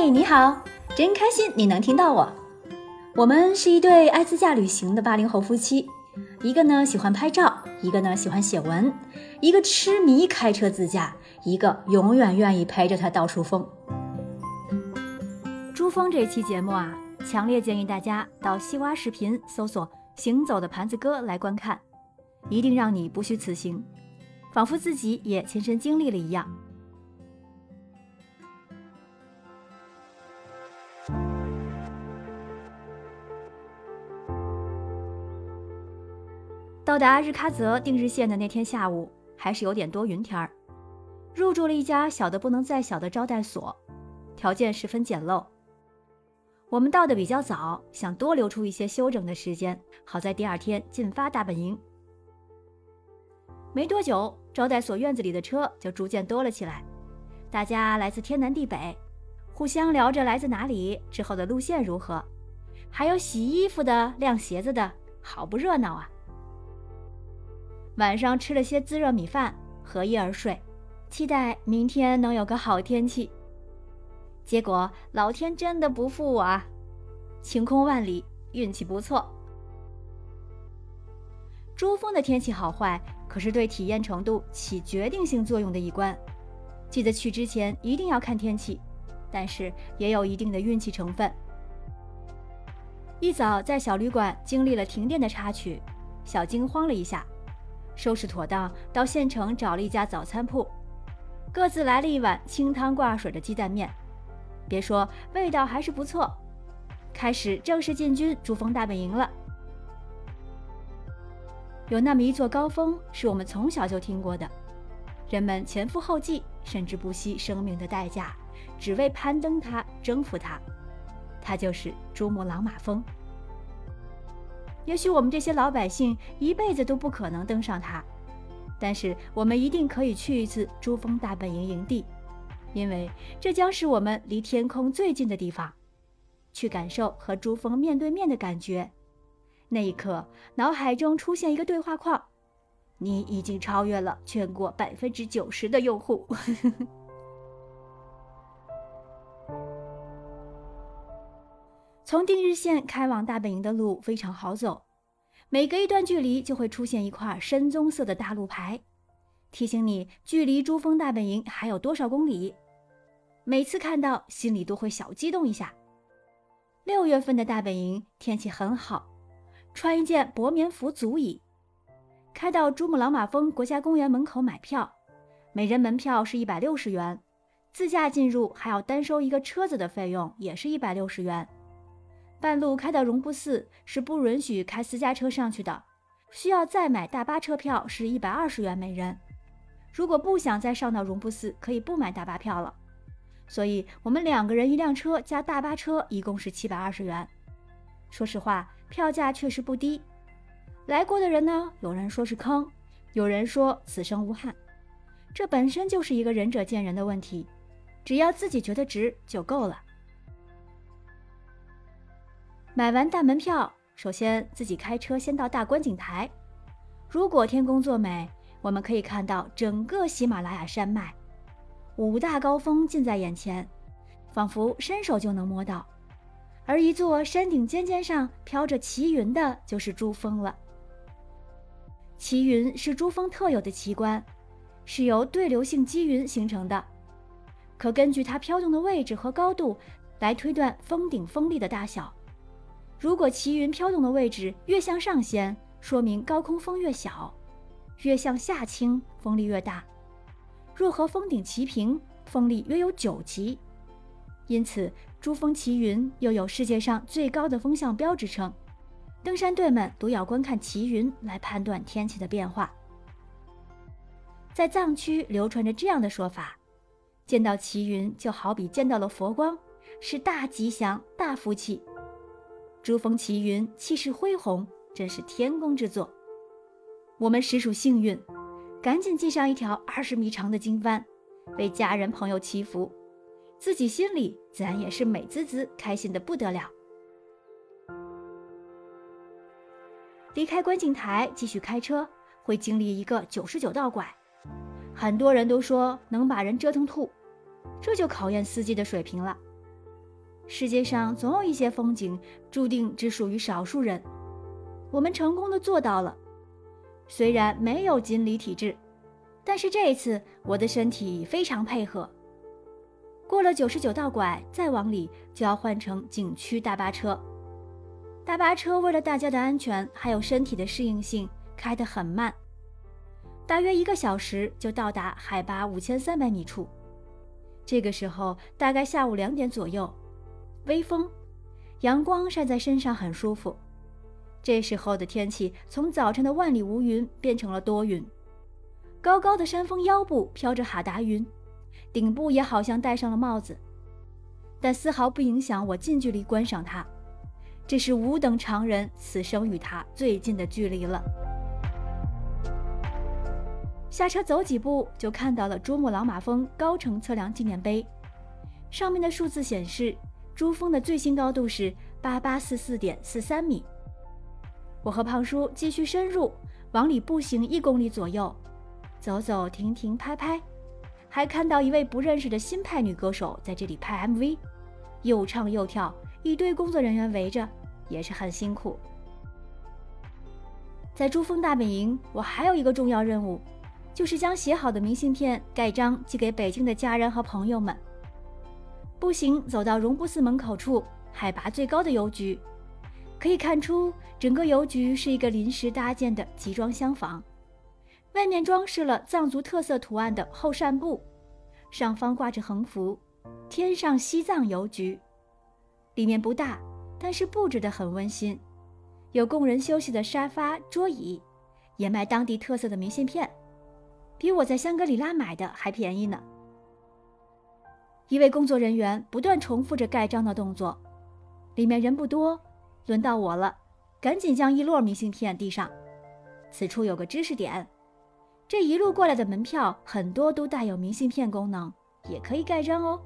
嘿，你好，真开心你能听到我。我们是一对爱自驾旅行的八零后夫妻，一个呢喜欢拍照，一个呢喜欢写文，一个痴迷开车自驾，一个永远愿意陪着他到处疯。珠峰这期节目啊，强烈建议大家到西瓜视频搜索“行走的盘子哥”来观看，一定让你不虚此行，仿佛自己也亲身经历了一样。到达日喀则定日县的那天下午，还是有点多云天儿。入住了一家小的不能再小的招待所，条件十分简陋。我们到的比较早，想多留出一些休整的时间，好在第二天进发大本营。没多久，招待所院子里的车就逐渐多了起来，大家来自天南地北，互相聊着来自哪里，之后的路线如何，还有洗衣服的、晾鞋子的，好不热闹啊！晚上吃了些滋热米饭，合衣而睡，期待明天能有个好天气。结果老天真的不负我啊，晴空万里，运气不错。珠峰的天气好坏可是对体验程度起决定性作用的一关，记得去之前一定要看天气，但是也有一定的运气成分。一早在小旅馆经历了停电的插曲，小惊慌了一下。收拾妥当，到县城找了一家早餐铺，各自来了一碗清汤挂水的鸡蛋面。别说味道还是不错。开始正式进军珠峰大本营了。有那么一座高峰，是我们从小就听过的，人们前赴后继，甚至不惜生命的代价，只为攀登它、征服它。它就是珠穆朗玛峰。也许我们这些老百姓一辈子都不可能登上它，但是我们一定可以去一次珠峰大本营营地，因为这将是我们离天空最近的地方，去感受和珠峰面对面的感觉。那一刻，脑海中出现一个对话框：你已经超越了全国百分之九十的用户。从定日县开往大本营的路非常好走，每隔一段距离就会出现一块深棕色的大路牌，提醒你距离珠峰大本营还有多少公里。每次看到，心里都会小激动一下。六月份的大本营天气很好，穿一件薄棉服足矣。开到珠穆朗玛峰国家公园门口买票，每人门票是一百六十元，自驾进入还要单收一个车子的费用，也是一百六十元。半路开到荣布寺是不允许开私家车上去的，需要再买大巴车票，是一百二十元每人。如果不想再上到荣布寺，可以不买大巴票了。所以，我们两个人一辆车加大巴车，一共是七百二十元。说实话，票价确实不低。来过的人呢，有人说是坑，有人说此生无憾。这本身就是一个仁者见仁的问题，只要自己觉得值就够了。买完大门票，首先自己开车先到大观景台。如果天公作美，我们可以看到整个喜马拉雅山脉，五大高峰近在眼前，仿佛伸手就能摸到。而一座山顶尖尖上飘着奇云的，就是珠峰了。奇云是珠峰特有的奇观，是由对流性积云形成的，可根据它飘动的位置和高度来推断峰顶风力的大小。如果旗云飘动的位置越向上掀，说明高空风越小；越向下倾，风力越大。若和峰顶齐平，风力约有九级。因此，珠峰奇云又有世界上最高的风向标之称。登山队们都要观看奇云来判断天气的变化。在藏区流传着这样的说法：见到奇云就好比见到了佛光，是大吉祥、大福气。珠峰奇云气势恢宏，真是天宫之作。我们实属幸运，赶紧系上一条二十米长的经幡，为家人朋友祈福，自己心里自然也是美滋滋、开心的不得了。离开观景台，继续开车，会经历一个九十九道拐，很多人都说能把人折腾吐，这就考验司机的水平了。世界上总有一些风景注定只属于少数人，我们成功的做到了。虽然没有锦鲤体质，但是这一次我的身体非常配合。过了九十九道拐，再往里就要换成景区大巴车。大巴车为了大家的安全还有身体的适应性，开得很慢，大约一个小时就到达海拔五千三百米处。这个时候大概下午两点左右，微风，阳光晒在身上很舒服。这时候的天气从早晨的万里无云变成了多云，高高的山峰腰部飘着哈达云，顶部也好像戴上了帽子，但丝毫不影响我近距离观赏它。这是吾等常人此生与它最近的距离了。下车走几步，就看到了珠穆朗玛峰高程测量纪念碑，上面的数字显示，珠峰的最新高度是八八四四点四三米。我和胖叔继续深入，往里步行一公里左右，走走停停拍拍，还看到一位不认识的新派女歌手在这里拍 MV，又唱又跳，一堆工作人员围着。也是很辛苦。在珠峰大本营，我还有一个重要任务，就是将写好的明信片盖章寄给北京的家人和朋友们。步行走到荣布寺门口处，海拔最高的邮局，可以看出整个邮局是一个临时搭建的集装箱房，外面装饰了藏族特色图案的后扇布，上方挂着横幅“天上西藏邮局”，里面不大。但是布置得很温馨，有供人休息的沙发、桌椅，也卖当地特色的明信片，比我在香格里拉买的还便宜呢。一位工作人员不断重复着盖章的动作，里面人不多，轮到我了，赶紧将一摞明信片递上。此处有个知识点，这一路过来的门票很多都带有明信片功能，也可以盖章哦。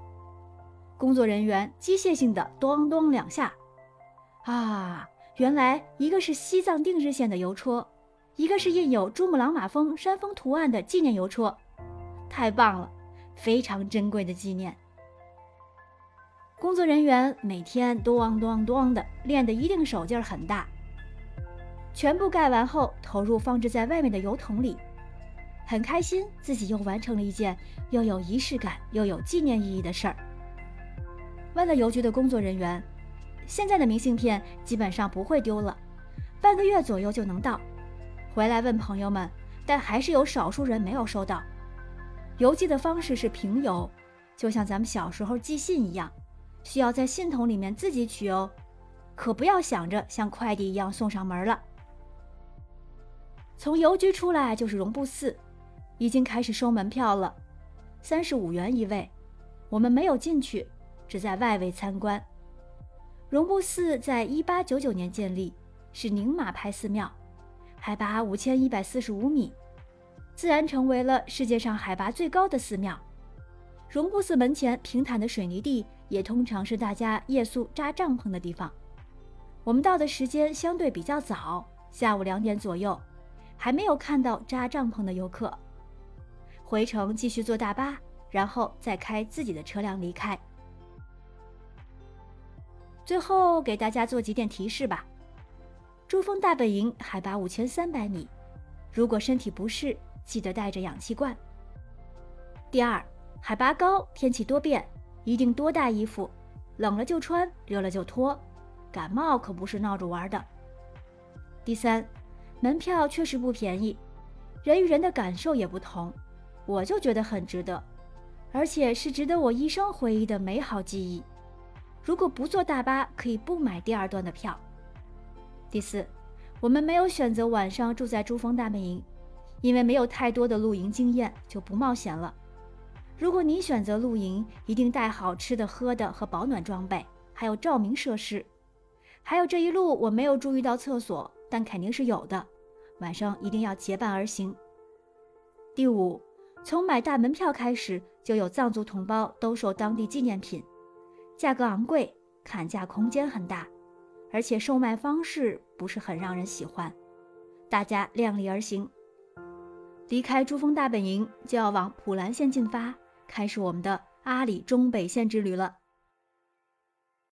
工作人员机械性的咚咚两下。啊，原来一个是西藏定日线的邮戳，一个是印有珠穆朗玛峰山峰图案的纪念邮戳，太棒了，非常珍贵的纪念。工作人员每天咚咚咚的练的，一定手劲儿很大。全部盖完后，投入放置在外面的邮筒里，很开心自己又完成了一件又有仪式感又有纪念意义的事儿。问了邮局的工作人员。现在的明信片基本上不会丢了，半个月左右就能到。回来问朋友们，但还是有少数人没有收到。邮寄的方式是平邮，就像咱们小时候寄信一样，需要在信筒里面自己取哦，可不要想着像快递一样送上门了。从邮局出来就是绒布寺，已经开始收门票了，三十五元一位。我们没有进去，只在外围参观。绒布寺在一八九九年建立，是宁玛派寺庙，海拔五千一百四十五米，自然成为了世界上海拔最高的寺庙。荣布寺门前平坦的水泥地，也通常是大家夜宿扎帐篷的地方。我们到的时间相对比较早，下午两点左右，还没有看到扎帐篷的游客。回程继续坐大巴，然后再开自己的车辆离开。最后给大家做几点提示吧。珠峰大本营海拔五千三百米，如果身体不适，记得带着氧气罐。第二，海拔高，天气多变，一定多带衣服，冷了就穿，热了就脱，感冒可不是闹着玩的。第三，门票确实不便宜，人与人的感受也不同，我就觉得很值得，而且是值得我一生回忆的美好记忆。如果不坐大巴，可以不买第二段的票。第四，我们没有选择晚上住在珠峰大本营，因为没有太多的露营经验，就不冒险了。如果你选择露营，一定带好吃的、喝的和保暖装备，还有照明设施。还有这一路我没有注意到厕所，但肯定是有的。晚上一定要结伴而行。第五，从买大门票开始，就有藏族同胞兜售当地纪念品。价格昂贵，砍价空间很大，而且售卖方式不是很让人喜欢，大家量力而行。离开珠峰大本营，就要往普兰县进发，开始我们的阿里中北线之旅了。